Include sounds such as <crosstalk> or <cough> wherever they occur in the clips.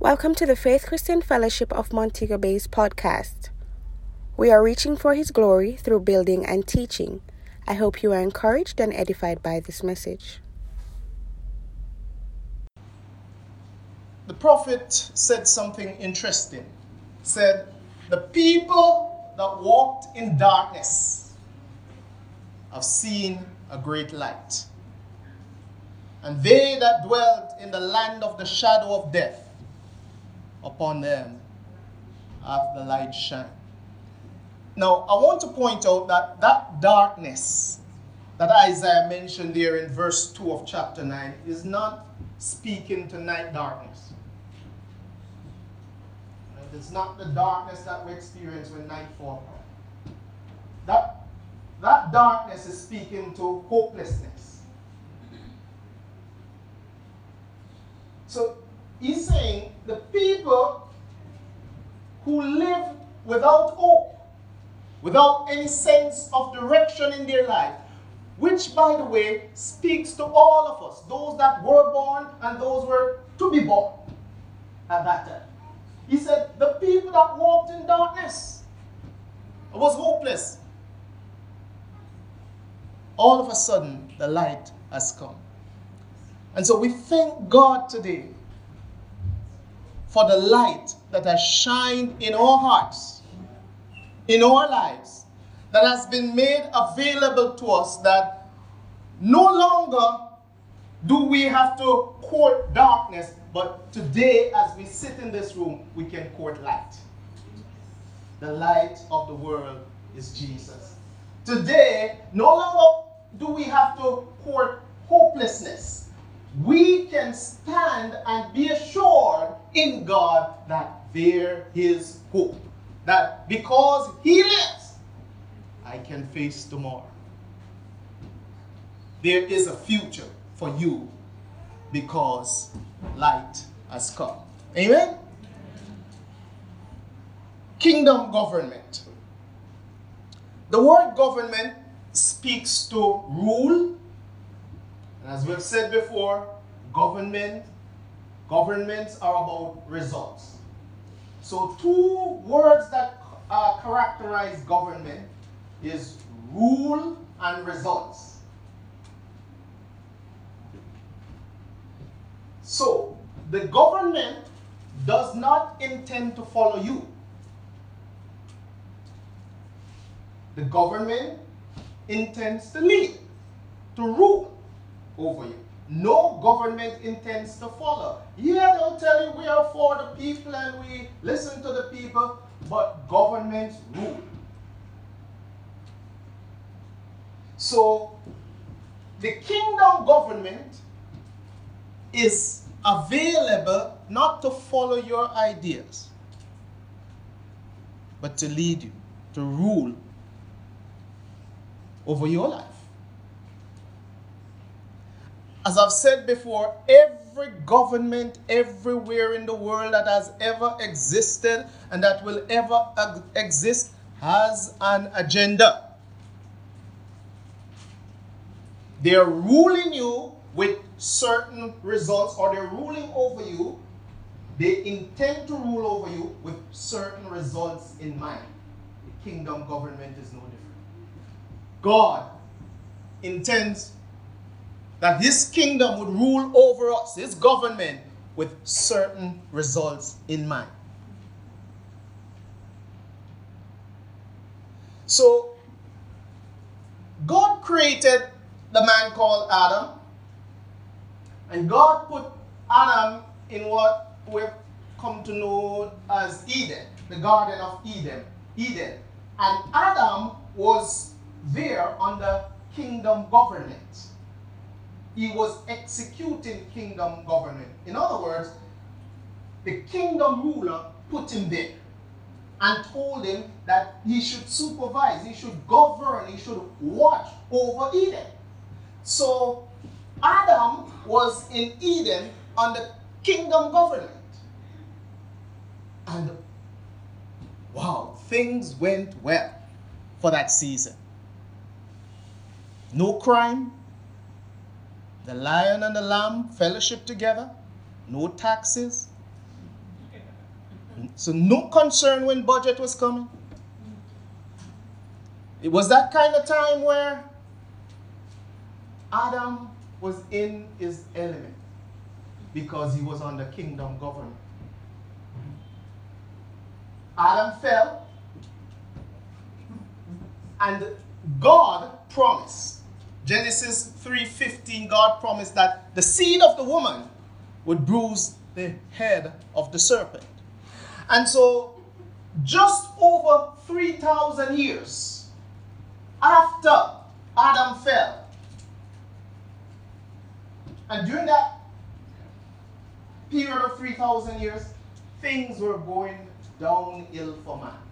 Welcome to the Faith Christian Fellowship of Montego Bay's podcast. We are reaching for His glory through building and teaching. I hope you are encouraged and edified by this message. The prophet said something interesting. Said, The people that walked in darkness have seen a great light. And they that dwelt in the land of the shadow of death, upon them have the light shine. Now, I want to point out that that darkness that Isaiah mentioned there in verse 2 of chapter 9 is not speaking to night darkness. It's not the darkness that we experience when night falls. That, that darkness is speaking to hopelessness. So he's saying the people who live without hope, without any sense of direction in their life, which, by the way, speaks to all of us, those that were born and those were to be born at that time. He said, the people that walked in darkness was hopeless. All of a sudden, the light has come. And so we thank God today for the light that has shined in our hearts, in our lives, that has been made available to us, that no longer do we have to court darkness, but today, as we sit in this room, we can court light. The light of the world is Jesus. Today, no longer do we have to court hopelessness. We can stand and be assured in God that there is hope. That because He lives, I can face tomorrow. There is a future for you because light has come. Amen? Kingdom government. The word government speaks to rule. As we've said before, government governments are about results. So two words that uh, characterize government is rule and results. So, the government does not intend to follow you. The government intends to lead, to rule over you. No government intends to follow. Yeah, they'll tell you we are for the people and we listen to the people, but governments rule. So, the kingdom government is available not to follow your ideas, but to lead you, to rule over your life. As I've said before, every government everywhere in the world that has ever existed and that will ever exist has an agenda. They're ruling you with certain results or they're ruling over you, they intend to rule over you with certain results in mind. The kingdom government is no different. God intends that his kingdom would rule over us, his government, with certain results in mind. So, God created the man called Adam and God put Adam in what we've come to know as Eden, the Garden of Eden. Eden. And Adam was there under kingdom government. He was executing kingdom government. In other words, the kingdom ruler put him there and told him that he should supervise, he should govern, he should watch over Eden. So Adam was in Eden under kingdom government. And wow, things went well for that season. No crime. The lion and the lamb fellowship together. No taxes. So no concern when budget was coming. It was that kind of time where Adam was in his element because he was under kingdom government. Adam fell, and God promised. Genesis 3:15 God promised that the seed of the woman would bruise the head of the serpent. And so just over 3000 years after Adam fell and during that period of 3,000 years, things were going downhill for man.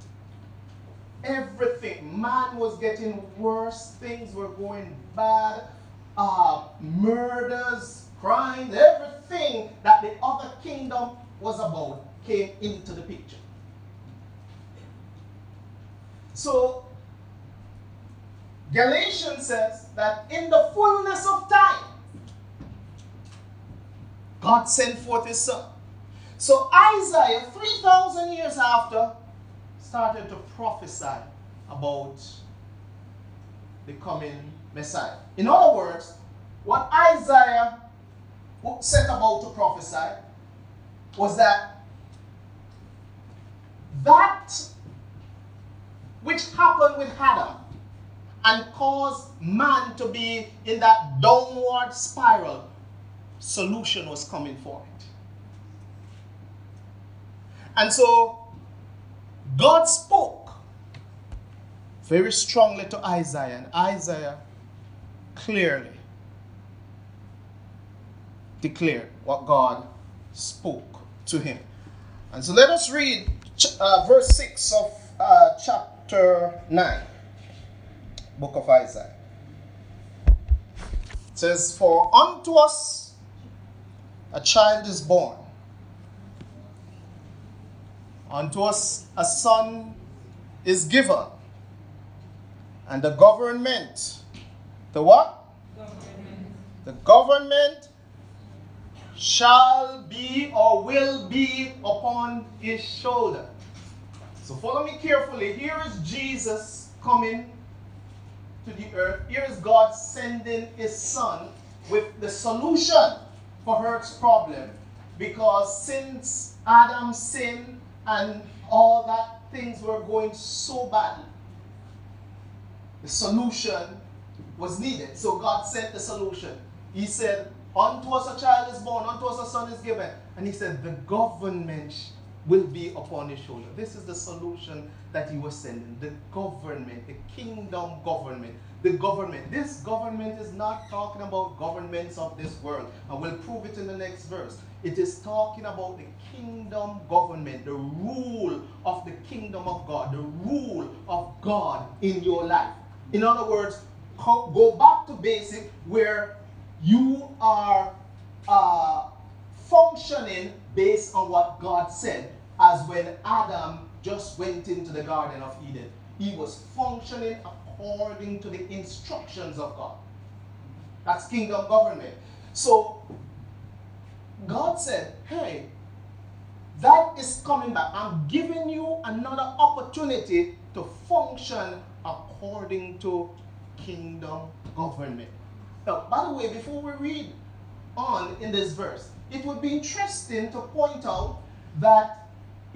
Everything, man was getting worse, things were going bad, uh, murders, crimes, everything that the other kingdom was about came into the picture. So, Galatians says that in the fullness of time, God sent forth his son. So Isaiah, 3,000 years after, started to prophesy about the coming Messiah. In other words, what Isaiah set about to prophesy was that that which happened with Adam and caused man to be in that downward spiral solution was coming for it. And so God spoke very strongly to Isaiah, and Isaiah clearly declared what God spoke to him. And so let us read uh, verse 6 of uh, chapter 9, book of Isaiah. It says, For unto us a child is born. Unto us a son is given. And the government, the what? Government. The government shall be or will be upon his shoulder. So follow me carefully. Here is Jesus coming to the earth. Here is God sending his son with the solution for Earth's problem because since Adam sinned and all that things were going so badly, the solution was needed. So God sent the solution. He said, Unto us a child is born, unto us a son is given. And he said, The government will be upon his shoulder. This is the solution that he was sending. The government, the kingdom government the government. This government is not talking about governments of this world, and we'll prove it in the next verse. It is talking about the kingdom government, the rule of the kingdom of God, the rule of God in your life. In other words, go back to basic where you are uh, functioning based on what God said, as when Adam just went into the Garden of Eden. He was functioning according to the instructions of God. That's kingdom government. So God said, hey, that is coming back. I'm giving you another opportunity to function according to kingdom government. Now, by the way, before we read on in this verse, it would be interesting to point out that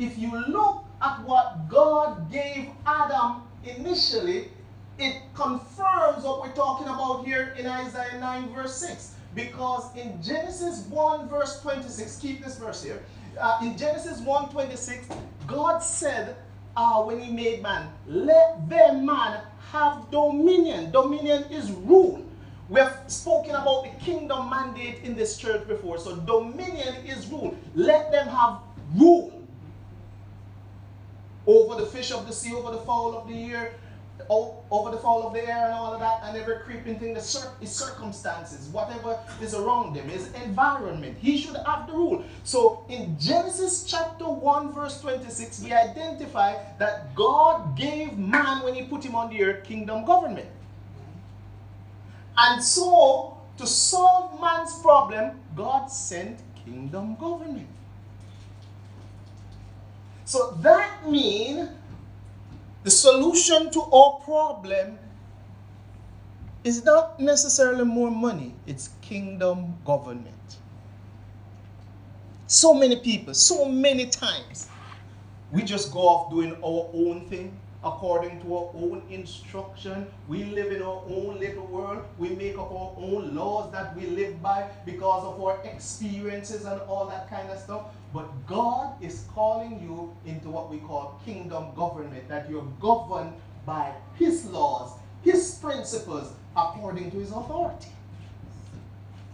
if you look at what God gave Adam initially, it confirms what we're talking about here in Isaiah 9, verse 6. Because in Genesis 1, verse 26, keep this verse here. Uh, in Genesis 1, 26, God said uh, when he made man, let the man have dominion. Dominion is rule. We have spoken about the kingdom mandate in this church before. So dominion is rule. Let them have rule over the fish of the sea, over the fowl of the air, over the fall of the air and all of that, and every creeping thing, the cir- circumstances, whatever is around them, his environment. He should have the rule. So in Genesis chapter 1, verse 26, we identify that God gave man, when he put him on the earth, kingdom government. And so, to solve man's problem, God sent kingdom government. So that means the solution to our problem is not necessarily more money, it's kingdom government. So many people, so many times, we just go off doing our own thing according to our own instruction. We live in our own little world. We make up our own laws that we live by because of our experiences and all that kind of stuff. But God is calling you into what we call kingdom government, that you're governed by His laws, His principles, according to His authority.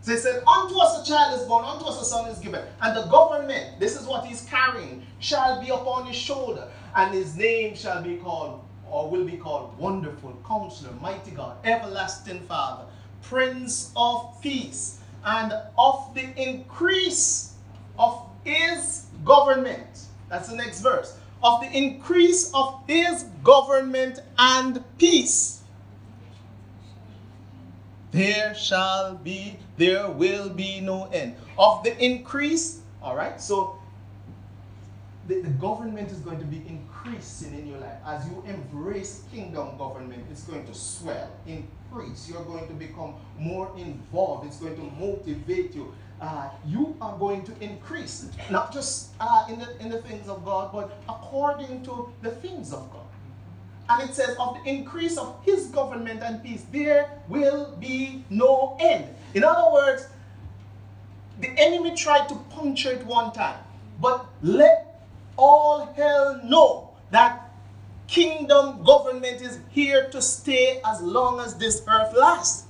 So he said, Unto us a child is born, unto us a son is given. And the government, this is what he's carrying, shall be upon his shoulder and his name shall be called, or will be called, Wonderful Counselor, Mighty God, Everlasting Father, Prince of Peace, and of the increase of his government. That's the next verse. Of the increase of his government and peace. There shall be, there will be no end. Of the increase, all right, so the, the government is going to be increasing in your life. As you embrace kingdom government, it's going to swell, increase. You're going to become more involved. It's going to motivate you. Uh, you are going to increase, not just uh, in, the, in the things of God, but according to the things of God. And it says, of the increase of his government and peace, there will be no end. In other words, the enemy tried to puncture it one time, but let all hell know that kingdom government is here to stay as long as this earth lasts.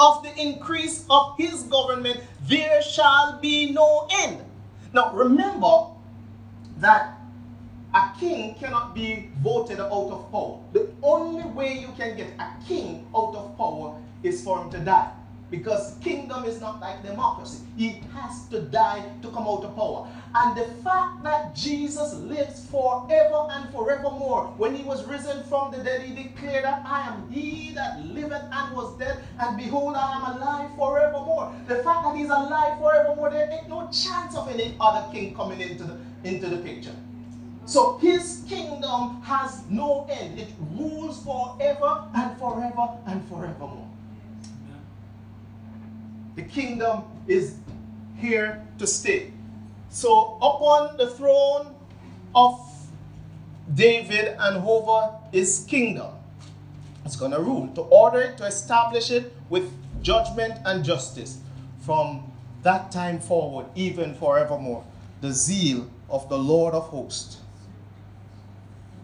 Of the increase of his government, there shall be no end. Now remember that a king cannot be voted out of power. The only way you can get a king out of power is for him to die. Because kingdom is not like democracy. He has to die to come out of power. And the fact that Jesus lives forever and forevermore, when he was risen from the dead, he declared that I am he that liveth and was dead, and behold, I am alive forevermore. The fact that he's alive forevermore, there ain't no chance of any other king coming into the, into the picture. So his kingdom has no end. It rules forever and forever and forevermore. The kingdom is here to stay. So, upon the throne of David and over his kingdom, it's going to rule, to order it, to establish it with judgment and justice from that time forward, even forevermore. The zeal of the Lord of hosts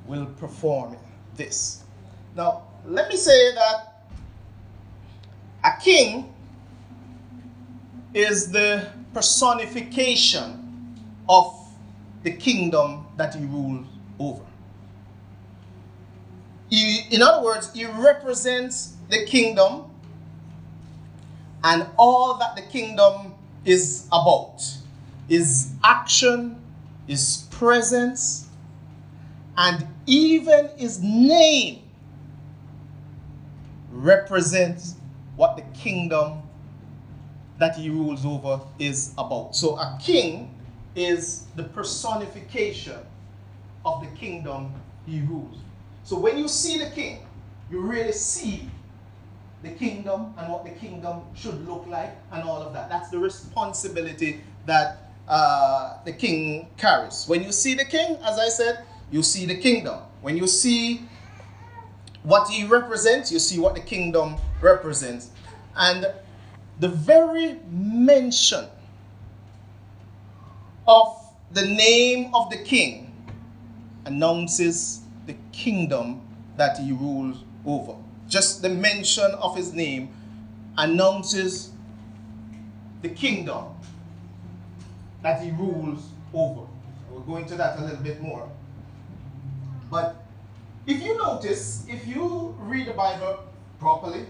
will perform this. Now, let me say that a king is the personification of the kingdom that he rules over. He, in other words, he represents the kingdom and all that the kingdom is about his action, his presence, and even his name represents what the kingdom that he rules over is about. So a king is the personification of the kingdom he rules. So when you see the king, you really see the kingdom and what the kingdom should look like and all of that. That's the responsibility that uh, the king carries. When you see the king, as I said, you see the kingdom. When you see what he represents, you see what the kingdom represents. And the very mention of the name of the king announces the kingdom that he rules over. Just the mention of his name announces the kingdom that he rules over. We'll go into that a little bit more. But if you notice, if you read the Bible properly,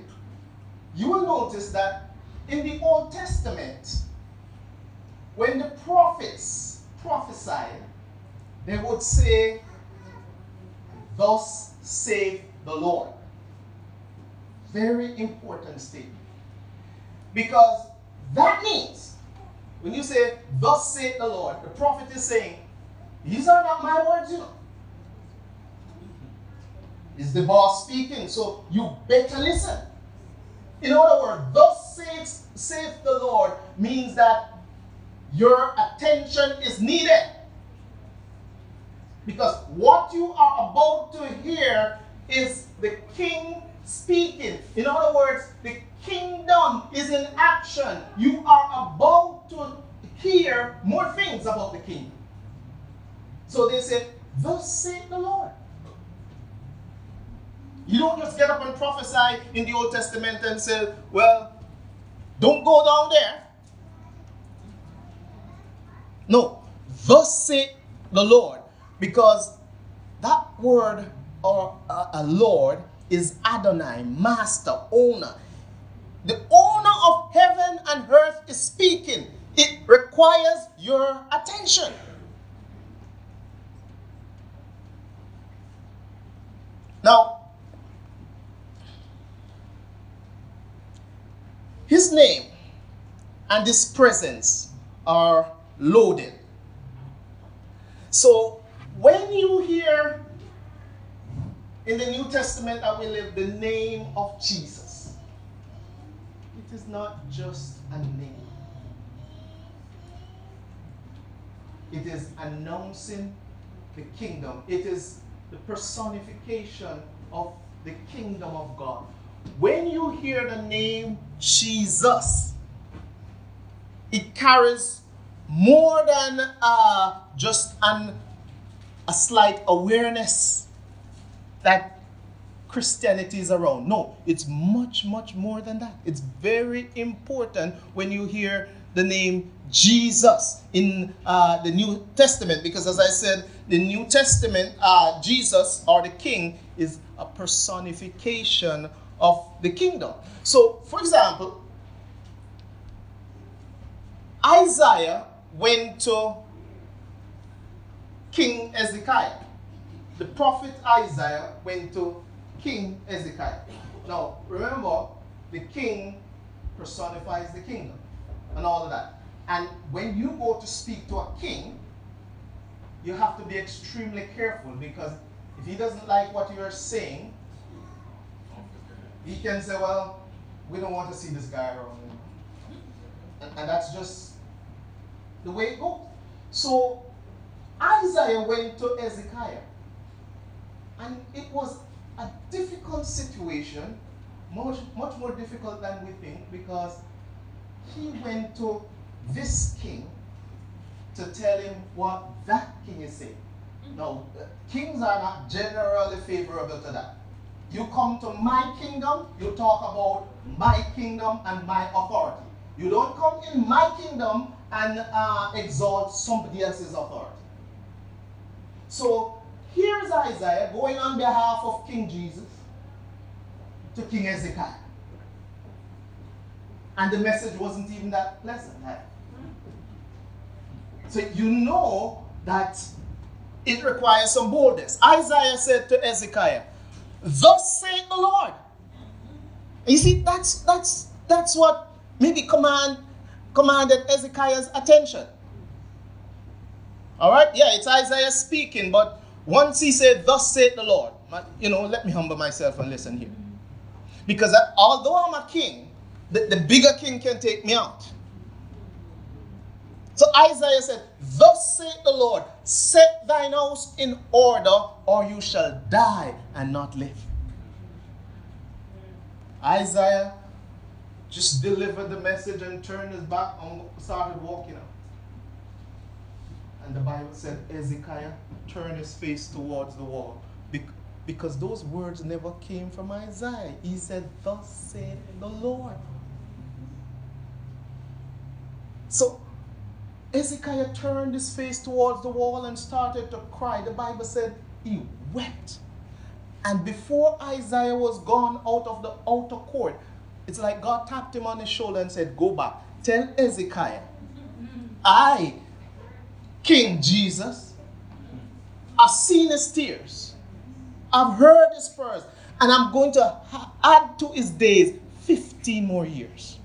you will notice that in the Old Testament, when the prophets prophesied, they would say, Thus saith the Lord. Very important statement. Because that means, when you say, Thus saith the Lord, the prophet is saying, These are not my words, you know. It's the boss speaking, so you better listen. In other words, thus saith the Lord means that your attention is needed. Because what you are about to hear is the king speaking. In other words, the kingdom is in action. You are about to hear more things about the king. So they said, Thus saith the Lord. You don't just get up and prophesy in the Old Testament and say, Well, don't go down there. No, thus saith the Lord. Because that word or uh, a Lord is Adonai, master, owner. The owner of heaven and earth is speaking. It requires your attention. Now, his name and his presence are loaded. So, when you hear in the New Testament that we live the name of Jesus, it is not just a name, it is announcing the kingdom, it is the personification of the kingdom of God. When you hear the name Jesus, it carries more than uh, just an, a slight awareness that Christianity is around. No, it's much, much more than that. It's very important when you hear the name Jesus in uh, the New Testament, because as I said, the New Testament, uh, Jesus or the King is a personification of the kingdom. So, for example, Isaiah went to King Ezekiah. The prophet Isaiah went to King Ezekiah. Now, remember, the king personifies the kingdom and all of that. And when you go to speak to a king, you have to be extremely careful because if he doesn't like what you're saying, he can say, Well, we don't want to see this guy around. And, and that's just the way it goes. So Isaiah went to Ezekiah. And it was a difficult situation, much, much more difficult than we think, because he went to this king to tell him what that king is saying. Mm-hmm. Now, uh, kings are not generally favorable to that. You come to my kingdom, you talk about my kingdom and my authority. You don't come in my kingdom and uh, exalt somebody else's authority. So here's Isaiah going on behalf of King Jesus to King Ezekiah. And the message wasn't even that pleasant. So you know that it requires some boldness. Isaiah said to Ezekiah, Thus saith the Lord. You see, that's that's that's what maybe command commanded Ezekiah's attention. All right, yeah, it's Isaiah speaking, but once he said, Thus saith the Lord, you know, let me humble myself and listen here. Because I, although I'm a king, the, the bigger king can take me out. So Isaiah said, Thus saith the Lord, set thine house in order, or you shall die and not live. Isaiah just delivered the message and turned his back and started walking out. And the Bible said Ezekiah turned his face towards the wall because those words never came from Isaiah. He said, Thus saith the Lord. So Ezekiah turned his face towards the wall and started to cry. The Bible said he wept. And before Isaiah was gone out of the outer court, it's like God tapped him on his shoulder and said, Go back. Tell Ezekiah, I, King Jesus, I've seen his tears. I've heard his prayers. And I'm going to add to his days 15 more years.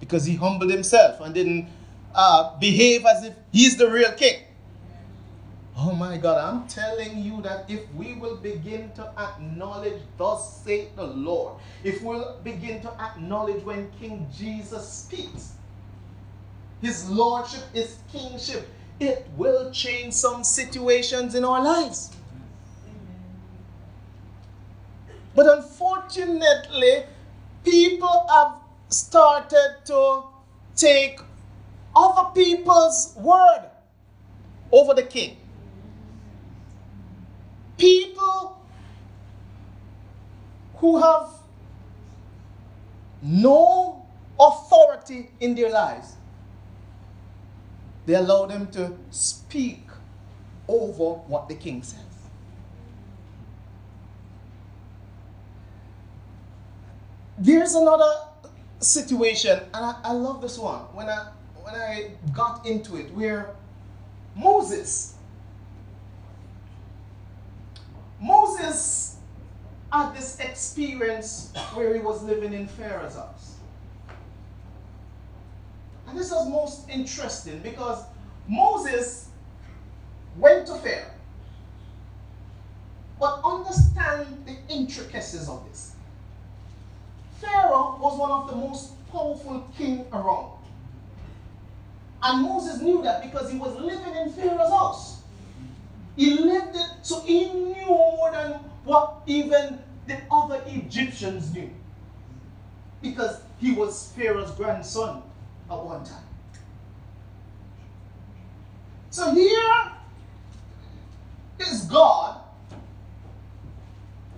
Because he humbled himself and didn't uh, behave as if he's the real king. Oh my God, I'm telling you that if we will begin to acknowledge, thus saith the Lord, if we'll begin to acknowledge when King Jesus speaks, his lordship, his kingship, it will change some situations in our lives. But unfortunately, people have started to take other people's word over the king. People who have no authority in their lives, they allow them to speak over what the king says. There's another situation, and I, I love this one. When I when I got into it, where Moses, Moses had this experience where he was living in Pharaoh's house. And this was most interesting because Moses went to Pharaoh. But understand the intricacies of this. Pharaoh was one of the most powerful king around. And Moses knew that because he was living in Pharaoh's house. He lived it, so he knew more than what even the other Egyptians knew. Because he was Pharaoh's grandson at one time. So here is God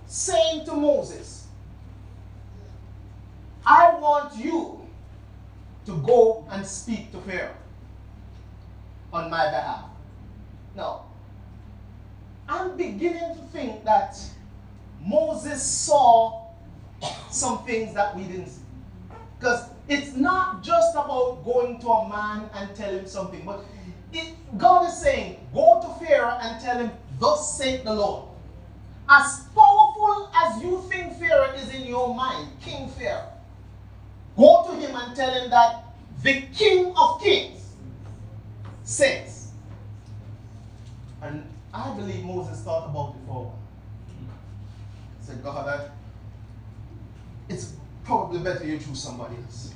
saying to Moses, I want you to go and speak to Pharaoh on my behalf. Now, I'm beginning to think that Moses saw some things that we didn't see. Because it's not just about going to a man and tell him something, but it, God is saying, go to Pharaoh and tell him, thus saith the Lord. As powerful as you think Pharaoh is in your mind, King Pharaoh, go to him and tell him that the King of Kings says. And I believe Moses thought about it for. He said, God, I, it's probably better you choose somebody else.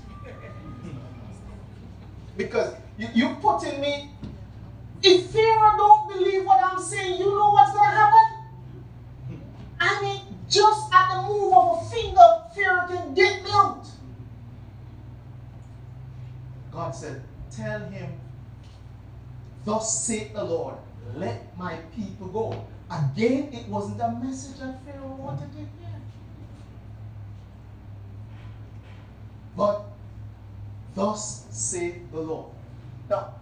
because you, you putting me, if Pharaoh don't believe what I'm saying, you know what's going to happen? I mean, just at the move of a finger, Pharaoh can get me out. God said, tell him Thus saith the Lord, let my people go. Again, it wasn't a message that Pharaoh wanted to hear. But thus saith the Lord. Now,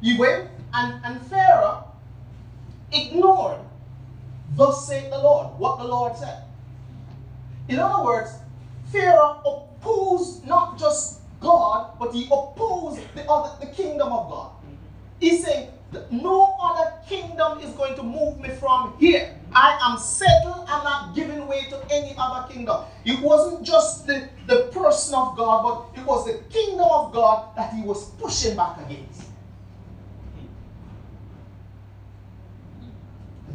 he went and, and Pharaoh ignored thus saith the Lord, what the Lord said. In other words, Pharaoh opposed not just God, but he opposed the other the kingdom of God. He's said, no other kingdom is going to move me from here. I am settled. I'm not giving way to any other kingdom. It wasn't just the, the person of God, but it was the kingdom of God that he was pushing back against.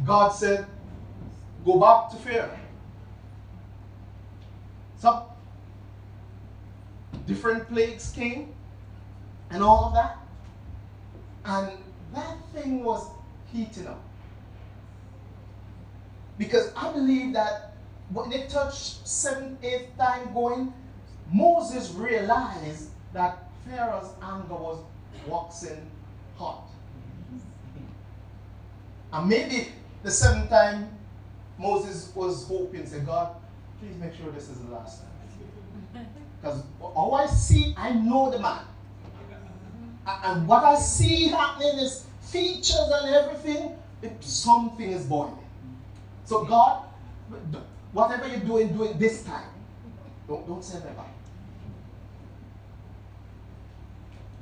God said, Go back to Pharaoh. Some different plagues came and all of that. And that thing was heating up. Because I believe that when it touched seventh, eighth time going, Moses realized that Pharaoh's anger was waxing hot. And maybe the seventh time, Moses was hoping, say, God, please make sure this is the last time. Because all I see, I know the man. And what I see happening is features and everything, something is boiling. So God, whatever you're doing, do it this time. Don't, don't say never.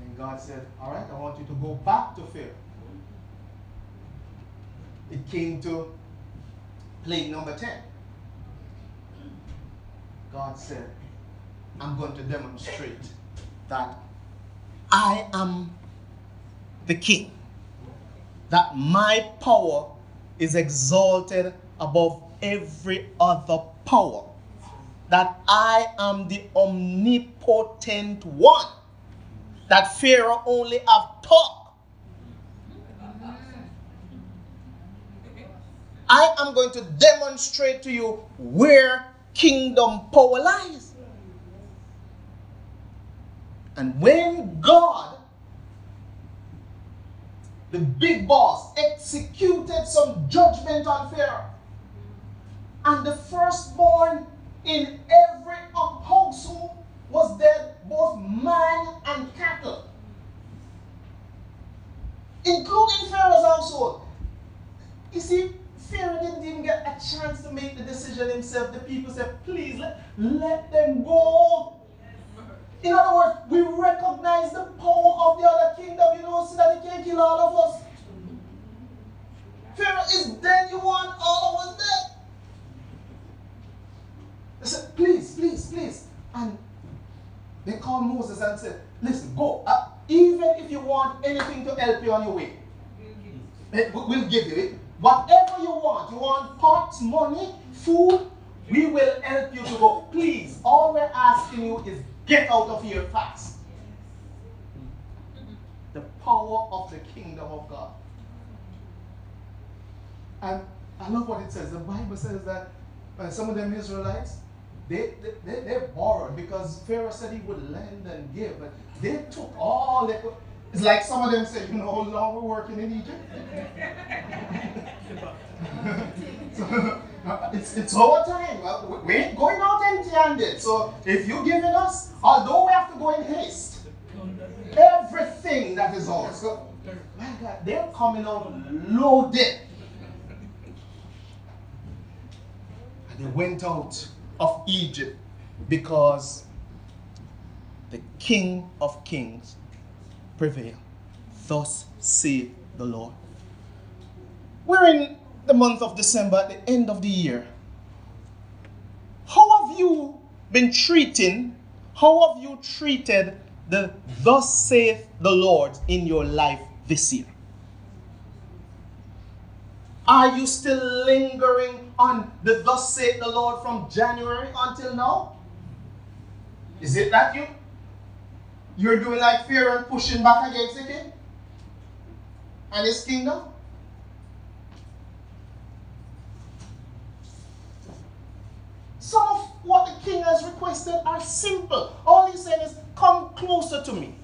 And God said, all right, I want you to go back to Pharaoh. It came to plague number 10. God said, I'm going to demonstrate that I am the king. that my power is exalted above every other power. That I am the omnipotent one. That Pharaoh only have talk. I am going to demonstrate to you where kingdom power lies. And when God, the big boss, executed some judgment on Pharaoh, and the firstborn in every household was dead, both man and cattle, including Pharaoh's household. You see, Pharaoh didn't even get a chance to make the decision himself. The people said, please let, let them go. In other words, we recognize the power of the other kingdom. You know, so that he can't kill all of us. Pharaoh is dead. You want all of us dead. They said, please, please, please. And they called Moses and said, listen, go. Uh, even if you want anything to help you on your way, we'll give you it. Says. The Bible says that uh, some of them Israelites, they, they, they, borrowed because Pharaoh said he would lend and give. But they took all they could. It's like some of them said, you know how long we're working in Egypt? <laughs> so, <laughs> it's, it's our time. We ain't going out empty handed. So if you're giving us, although we have to go in haste, everything that is ours. So, my God, they're coming out loaded. They went out of Egypt because the King of Kings prevailed. Thus saith the Lord. We're in the month of December at the end of the year. How have you been treating, how have you treated the thus saith the Lord in your life this year? Are you still lingering on the thus saith the Lord from January until now? Is it that you you're doing like Pharaoh and pushing back against king and his kingdom? Some of what the king has requested are simple. All he's saying is, come closer to me.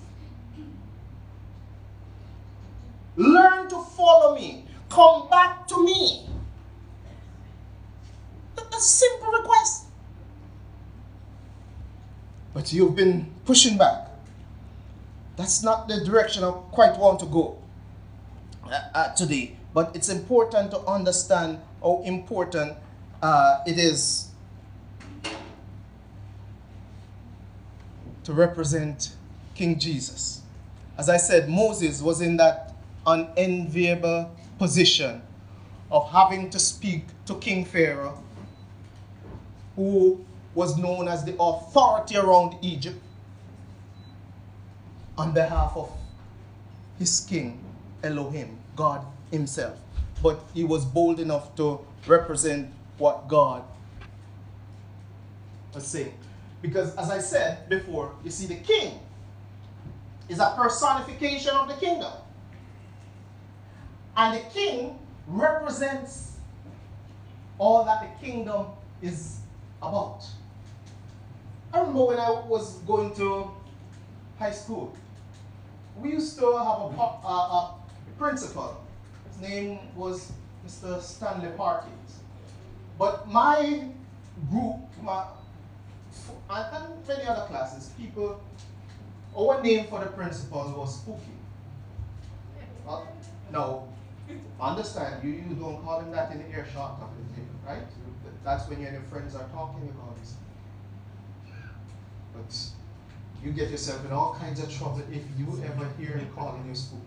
Learn to follow me. Come back to me. A simple request. But you've been pushing back. That's not the direction I quite want to go uh, uh, today. But it's important to understand how important uh, it is to represent King Jesus. As I said, Moses was in that unenviable position of having to speak to King Pharaoh, who was known as the authority around Egypt, on behalf of his king, Elohim, God himself. But he was bold enough to represent what God was saying. Because as I said before, you see, the king is a personification of the kingdom. And the king represents all that the kingdom is about. I remember when I was going to high school, we used to have a, a, principal. His name was Mr. Stanley Parkins. But my group, my, and, many other classes, people, our name for the principals was Spooky. Well, no, understand, you, you don't call him that in the earshot of the table, right? That's when you and your friends are talking, about him But you get yourself in all kinds of trouble if you ever hear him calling you spook.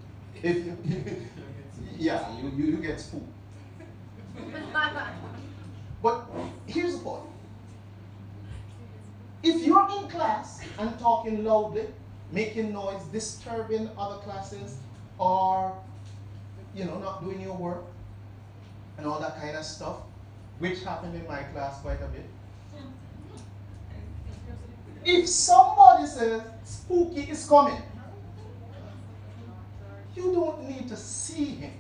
If you, <laughs> yeah, you, you, you get spooked. but here's the point. If you're in class and talking loudly, making noise, disturbing other classes, or you know, not doing your work and all that kind of stuff, which happened in my class quite a bit. If somebody says spooky is coming, you don't need to see him.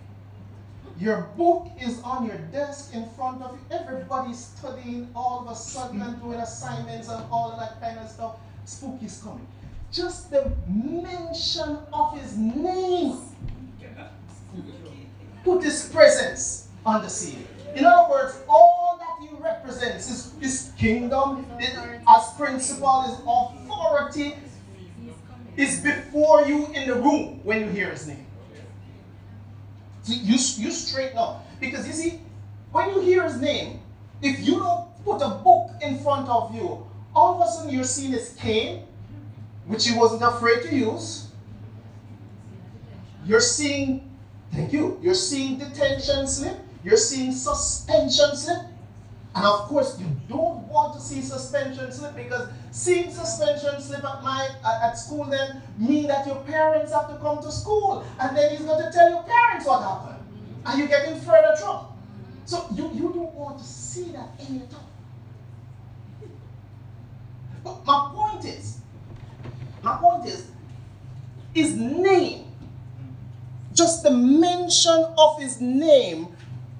Your book is on your desk in front of you. Everybody's studying all of a sudden and doing assignments and all of that kind of stuff. Spooky is coming. Just the mention of his name put his presence on the scene. In other words, all that he represents, his, his kingdom, as principle, his authority, is before you in the room when you hear his name. So you, you straighten up. Because you see, when you hear his name, if you don't put a book in front of you, all of a sudden you're seeing his cane, which he wasn't afraid to use. You're seeing, thank you, you're seeing detention slip, you're seeing suspension slip. And of course, you don't want to see suspension slip because seeing suspension slip at my at school then mean that your parents have to come to school, and then he's going to tell your parents what happened, and you get in further trouble. So you, you don't want to see that in your talk. But my point is, my point is, his name, just the mention of his name,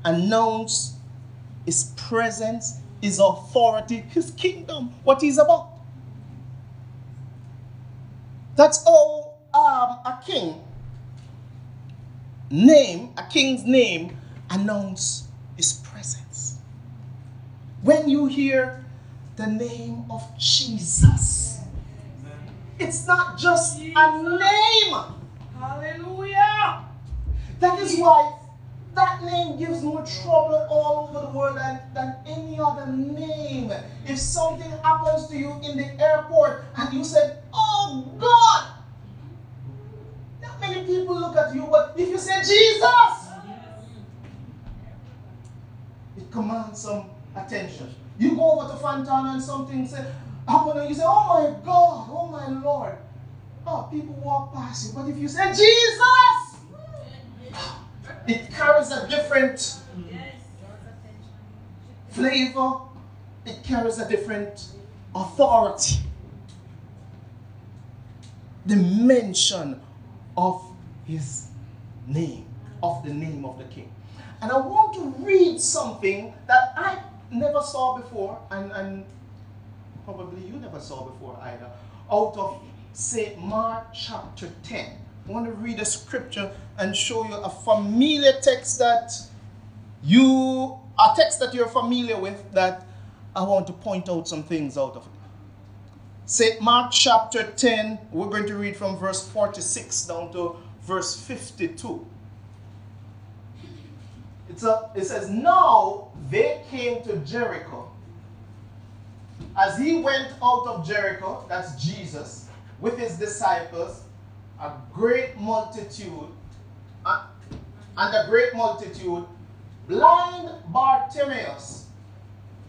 announce his presence, his authority, his kingdom, what he's about. That's all um, a king name, a king's name, announce his presence. When you hear the name of Jesus, it's not just a name. Hallelujah. That is why that name gives more trouble all over the world than, than any other name. If something happens to you in the airport and you said, Oh God, not many people look at you, but if you say Jesus, it commands some attention. You go over to Fontana and something say, and you say, Oh my God, oh my Lord. Oh, people walk past you. But if you say Jesus, it carries a different flavor, it carries a different authority. The mention of his name, of the name of the king. And I want to read something that I never saw before, and, and probably you never saw before either, out of say, Mark chapter 10. I want to read a scripture and show you a familiar text that you, a text that you're familiar with, that I want to point out some things out of it. St. Mark chapter 10, we're going to read from verse 46 down to verse 52. It's a, it says, Now they came to Jericho. As he went out of Jericho, that's Jesus, with his disciples, a great multitude, uh, and a great multitude, blind Bartimaeus,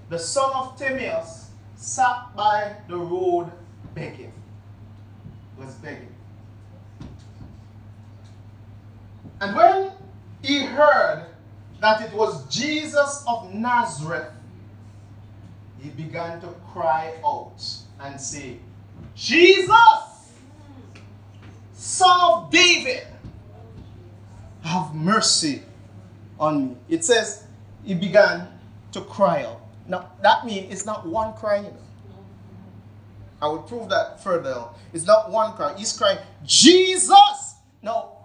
the son of Timaeus, sat by the road begging. Was begging. And when he heard that it was Jesus of Nazareth, he began to cry out and say, Jesus, son of David, have mercy on me. It says he began to cry out. Now, that means it's not one cry. You know. I will prove that further. It's not one cry. He's crying, Jesus! Now,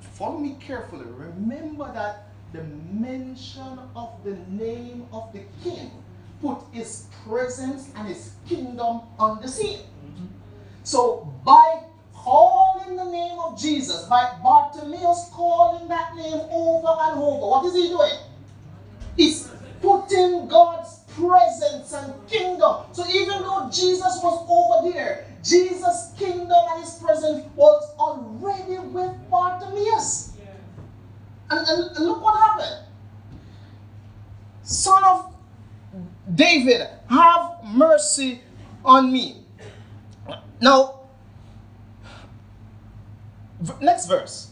follow me carefully. Remember that the mention of the name of the king put his presence and his kingdom on the scene. So, by calling the name of Jesus, by Bartimaeus calling that name over and over, what is he doing? He's putting God's presence and kingdom. So even though Jesus was over there, Jesus' kingdom and his presence was already with Bartimaeus. And, and, and look what happened. Son of David, have mercy on me. Now, next verse.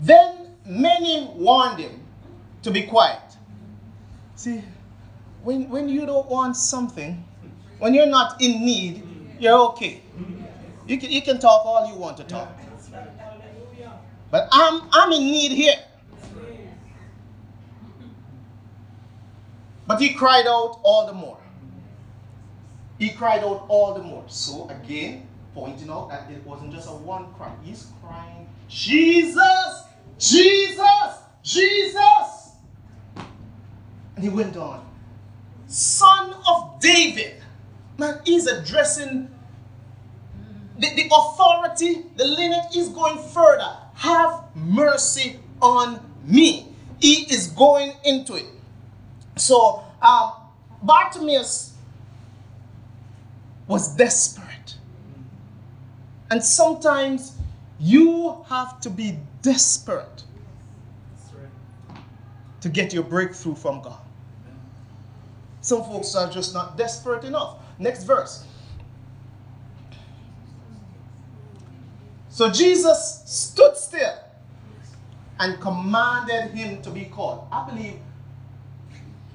Then many warned him to be quiet. See, when, when you don't want something, when you're not in need, you're okay. You can, you can talk all you want to talk. But I'm, I'm in need here. But he cried out all the more. He cried out all the more. So again, pointing out that it wasn't just a one cry. He's crying, Jesus, Jesus, Jesus. And he went on, Son of David. Man, he's addressing the, the authority, the lineage is going further. Have mercy on me. He is going into it. So, um, Bartimaeus was desperate. And sometimes you have to be desperate to get your breakthrough from God. Some folks are just not desperate enough. Next verse. So Jesus stood still and commanded him to be called. I believe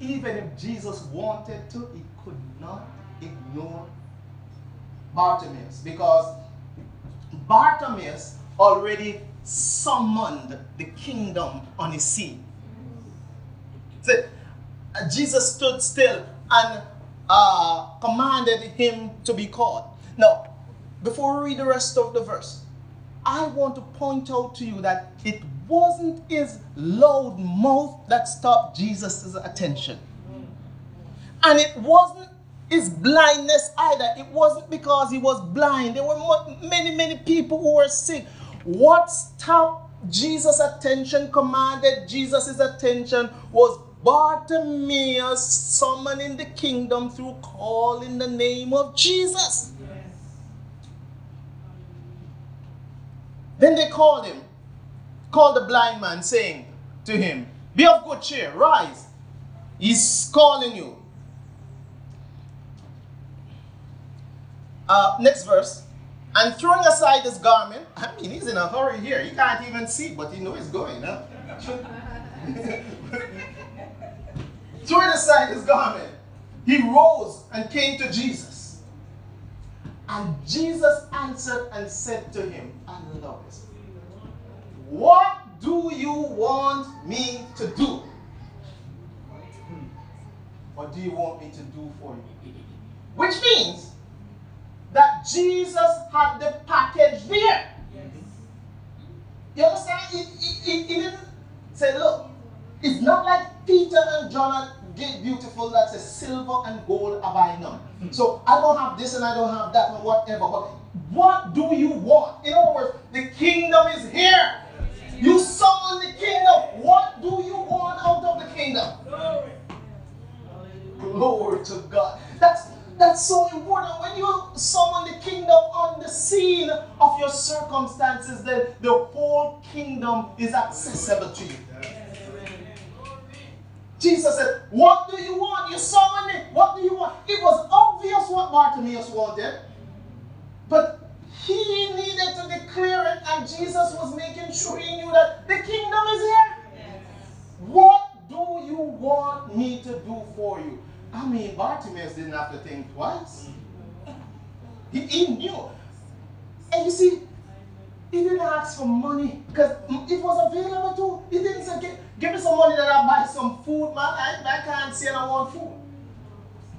even if Jesus wanted to, he could not ignore Bartimaeus because Bartimaeus already summoned the kingdom on his scene. So, uh, Jesus stood still and uh, commanded him to be called. Now, before we read the rest of the verse, I want to point out to you that it wasn't his loud mouth that stopped Jesus' attention. And it wasn't his blindness either. It wasn't because he was blind. There were many, many people who were sick. What stopped Jesus' attention, commanded Jesus' attention, was Bartimaeus summoning the kingdom through calling the name of Jesus. Then they called him, called the blind man, saying to him, Be of good cheer, rise. He's calling you. Uh, next verse. And throwing aside his garment, <laughs> I mean, he's in a hurry here. He can't even see, but he knows he's going. Huh? <laughs> throwing aside his garment, he rose and came to Jesus. And Jesus answered and said to him, I love. What do you want me to do? What do you want me to do for you? Which means that Jesus had the package there. You understand? He, he, he, didn't say, look, it's not like Peter and John gate Beautiful that says silver and gold have I none. So I don't have this and I don't have that and whatever. But what do you want? In other words, the kingdom is here. You summon the kingdom. What do you want out of the kingdom? Glory to God. That's that's so important. When you summon the kingdom on the scene of your circumstances, then the whole kingdom is accessible to you. Jesus said, What do you want? You summon it. What do you want? It was obvious what Bartimaeus wanted, but he needed to declare it, and Jesus was making sure he knew that the kingdom is here. What do you want me to do for you? I mean, Bartimaeus didn't have to think twice. He, he knew. And you see, he didn't ask for money because it was available too. He didn't say, give, me some money that I buy some food, man. I, I can't say I want food.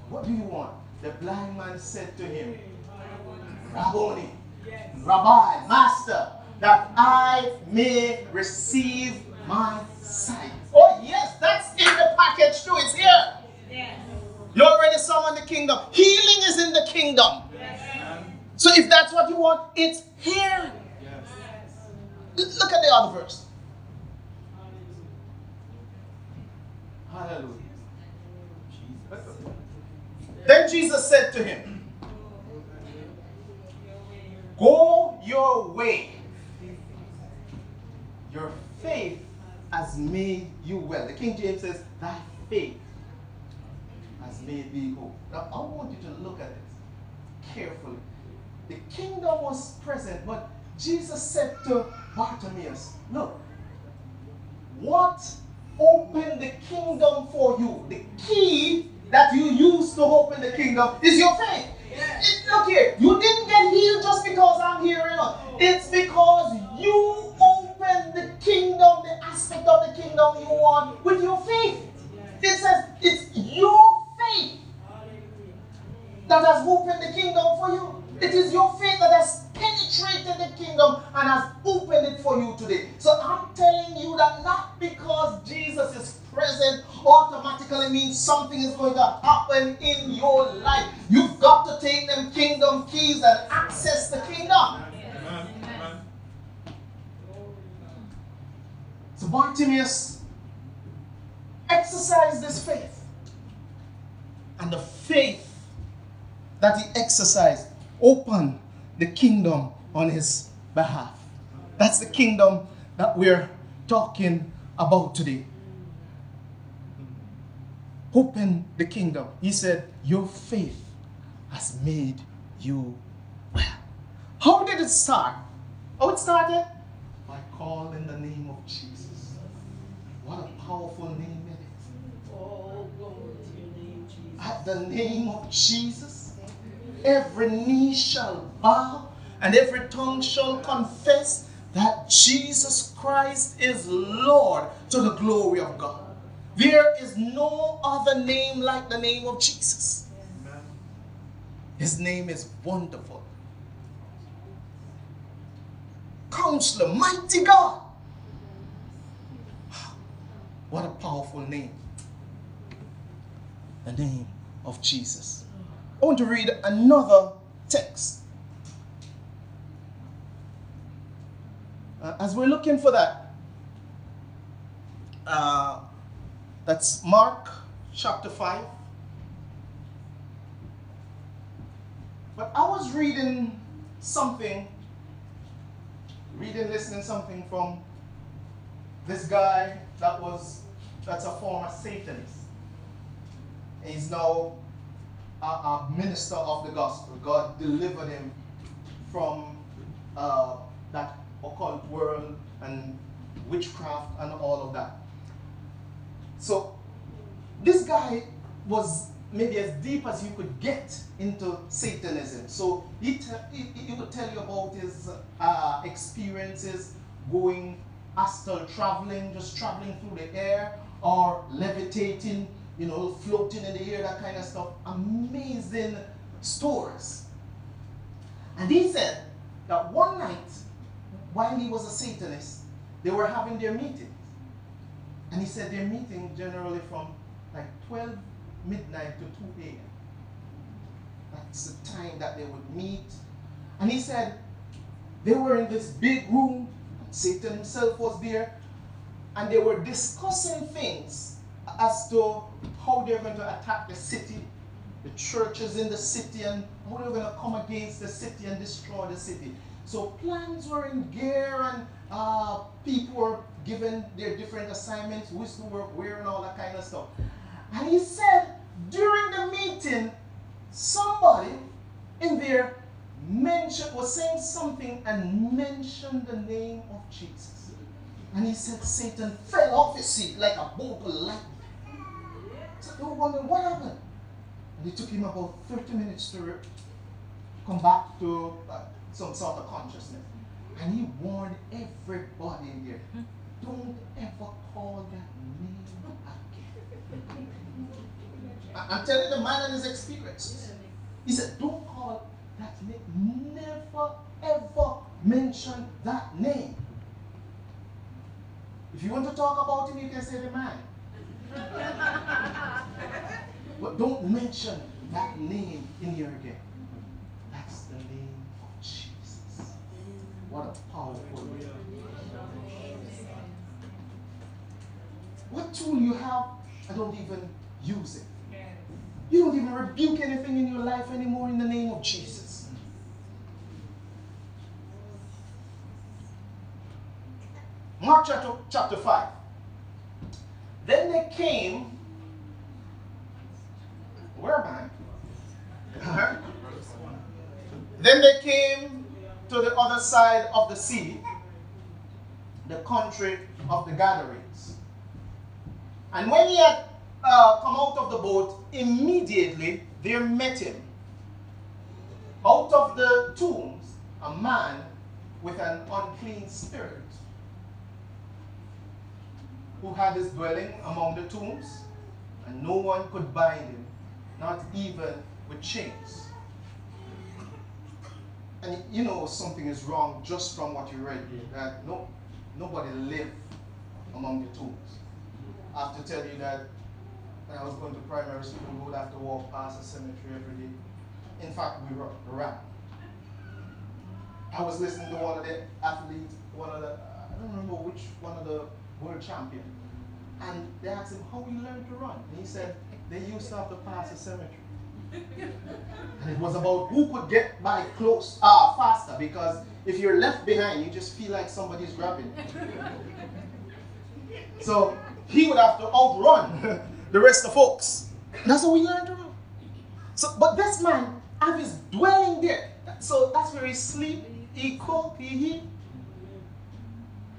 What do you want? The blind man said to him, Rabboni, Rabbi, Master, that I may receive my sight. Oh, yes, that's in the package too. It's here. Yes. You already summoned the kingdom. Healing is in the kingdom. Yes. So if that's what you want, it's here. Look at the other verse. Hallelujah. Then Jesus said to him, Go your way. Your faith has made you well. The King James says, Thy faith has made thee whole. Now, I want you to look at this carefully. The kingdom was present, but Jesus said to Bartimaeus, Look, what opened the kingdom for you, the key that you use to open the kingdom is your faith. It, look here, you didn't get healed just because I'm here. You know. It's because you opened the kingdom, the aspect of the kingdom you want with your faith. It says it's your faith that has opened the kingdom for you. It is your faith that has penetrated the kingdom and has opened it for you today. So I'm telling you that not because Jesus is present automatically means something is going to happen in your life. You've got to take them kingdom keys and access the kingdom. So Bartimaeus exercised this faith. And the faith that he exercised opened the kingdom on his behalf. That's the kingdom that we're talking about today. Open the kingdom. He said, Your faith has made you well. How did it start? How it started? By calling the name of Jesus. What a powerful name At the name of Jesus, every knee shall bow and every tongue shall confess that Jesus Christ is Lord to the glory of God. There is no other name like the name of Jesus. His name is wonderful. Counselor, mighty God. What a powerful name. The name of Jesus. I want to read another text. Uh, as we're looking for that, uh, that's Mark chapter 5. But I was reading something, reading, listening something from this guy that was, that's a former Satanist. He's now a, a minister of the gospel. God delivered him from uh, that occult world and witchcraft and all of that. So this guy was maybe as deep as you could get into Satanism. So he, he, he would tell you about his uh, experiences going astral traveling, just traveling through the air, or levitating, you know, floating in the air, that kind of stuff. Amazing stories. And he said that one night, while he was a Satanist, they were having their meeting. And he said they're meeting generally from like 12 midnight to 2 a.m. That's the time that they would meet. And he said they were in this big room, Satan himself was there, and they were discussing things as to how they're going to attack the city, the churches in the city, and how they're going to come against the city and destroy the city. So plans were in gear, and uh, people were given their different assignments, who is to work where, and all that kind of stuff. And he said during the meeting, somebody in there mentioned was saying something and mentioned the name of Jesus. And he said Satan fell off his seat like a bolt of lightning. They were wondering what happened. And it took him about 30 minutes to come back to uh, some sort of consciousness. And he warned everybody in there, don't ever call that name again. I'm telling the man and his experiences. He said, don't call that name. Never ever mention that name. If you want to talk about him, you can say the man. <laughs> but don't mention that name in here again. That's the name of Jesus. What a powerful name. What tool you have, I don't even use it. You don't even rebuke anything in your life anymore in the name of Jesus. Mark chapter, chapter 5. Then they came. Where am I? Then they came to the other side of the sea the country of the Gadarenes. And when he had uh, come out of the boat, immediately there met him out of the tombs a man with an unclean spirit who had his dwelling among the tombs, and no one could bind him, not even with chains. And you know something is wrong just from what you read here, that no, nobody lived among the tombs. I have to tell you that when I was going to primary school, we would have to walk past the cemetery every day. In fact, we were around. I was listening to one of the athletes, one of the, I don't remember which one of the world champion. And they asked him how he learned to run. And he said, they used to have to pass a cemetery. and it was about who could get by close, ah, uh, faster, because if you're left behind, you just feel like somebody's grabbing. so he would have to outrun the rest of folks. That's how we learned to run. So, but this man have his dwelling there. So that's where he sleep, he cook, he eat.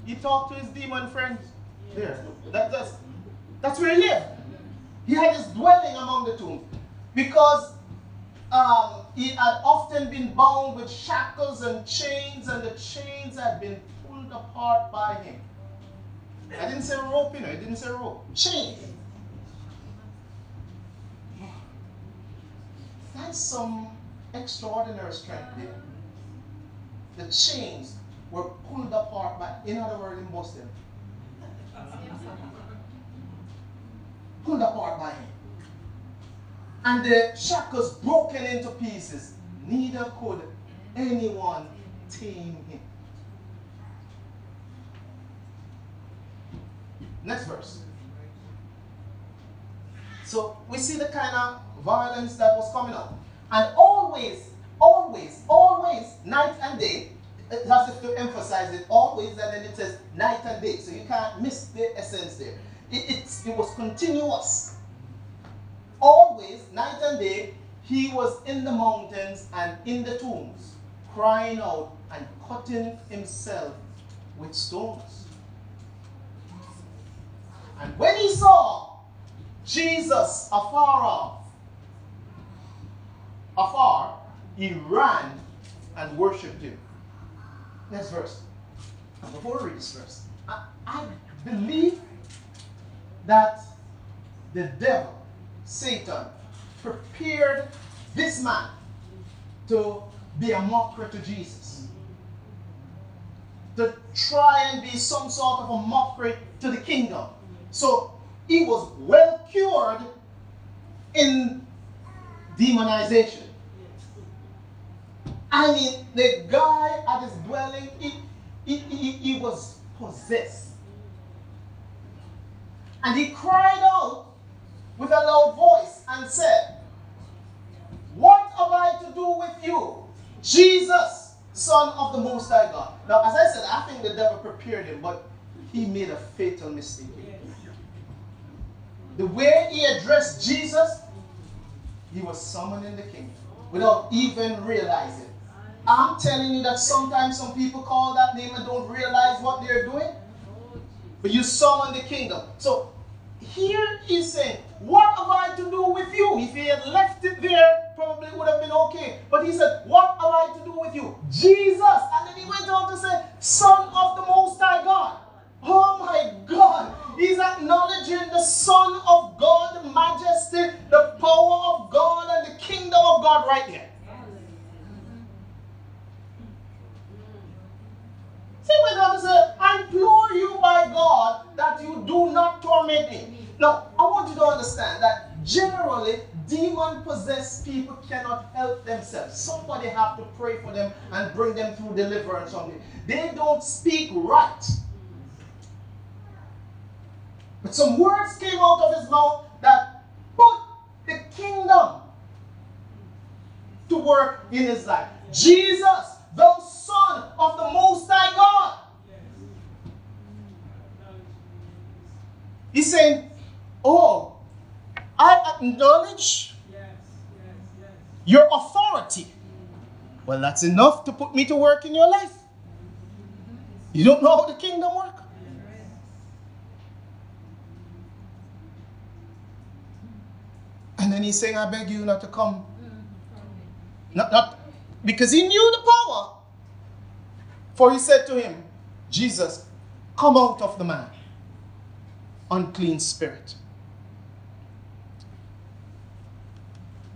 He talked to his demon friends there. That, that's, that's where he lived. He had his dwelling among the tombs because um, he had often been bound with shackles and chains, and the chains had been pulled apart by him. I didn't say rope, you know, I didn't say rope. Chains. That's some extraordinary strength there. The chains were pulled apart by, in other words, in Boston. pulled apart by him. And the shackles broken into pieces. Neither could anyone tame him. Next verse. So we see the kind of violence that was coming up. And always, always, always, night and day, it has to emphasize it always, and then it says night and day. So you can't miss the essence there. It, it was continuous. Always, night and day, he was in the mountains and in the tombs, crying out and cutting himself with stones. And when he saw Jesus afar off, afar, he ran and worshipped him. Next verse. Before we read this verse, I, I believe that the devil, Satan, prepared this man to be a mockery to Jesus. To try and be some sort of a mockery to the kingdom. So he was well cured in demonization. I mean, the guy at his dwelling, he, he, he, he was possessed. And he cried out with a loud voice and said, What have I to do with you, Jesus, Son of the Most High God? Now, as I said, I think the devil prepared him, but he made a fatal mistake. The way he addressed Jesus, he was summoning the king without even realizing. I'm telling you that sometimes some people call that name and don't realize what they're doing. But you summon the kingdom. So here he's saying, What have I to do with you? If he had left it there, probably would have been okay. But he said, What have I to do with you? Jesus. And then he went on to say, Son of the Most High God. Oh my God. He's acknowledging the Son of God, the majesty, the power of God, and the kingdom of God right here. On say, I implore you by God that you do not torment me. Now, I want you to understand that generally, demon possessed people cannot help themselves. Somebody have to pray for them and bring them through deliverance from it. They don't speak right. But some words came out of his mouth that put the kingdom to work in his life. Jesus the Son of the Most High God. He's saying, Oh, I acknowledge yes, yes, yes. your authority. Well, that's enough to put me to work in your life. You don't know how the kingdom works. And then he's saying, I beg you not to come. Not, not because he knew the power. For he said to him, Jesus, come out of the man, unclean spirit.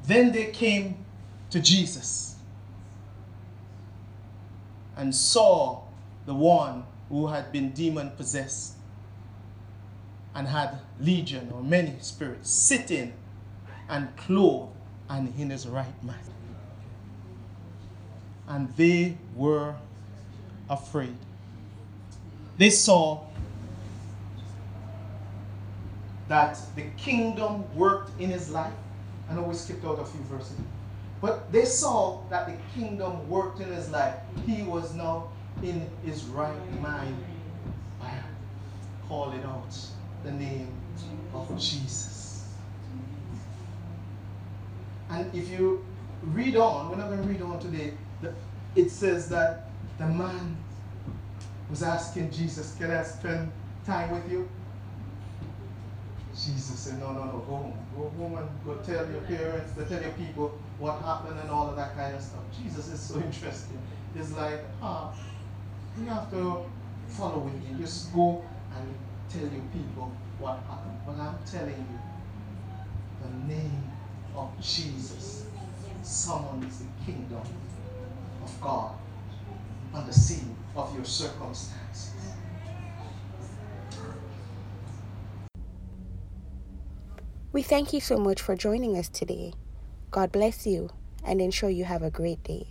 Then they came to Jesus and saw the one who had been demon possessed and had legion or many spirits sitting and clothed and in his right mind. And they were afraid. They saw that the kingdom worked in his life. I know we skipped out a few verses. But they saw that the kingdom worked in his life. He was now in his right mind by calling out the name of Jesus. And if you read on, we're not going to read on today, it says that the man was asking Jesus, Can I spend time with you? Jesus said, No, no, no, go home. Go home and go tell your parents, to tell your people what happened and all of that kind of stuff. Jesus is so <laughs> interesting. It's like, ah, you have to follow with me. Just go and tell your people what happened. But I'm telling you, the name of Jesus summons the kingdom of God on the scene of your circumstances. We thank you so much for joining us today. God bless you and ensure you have a great day.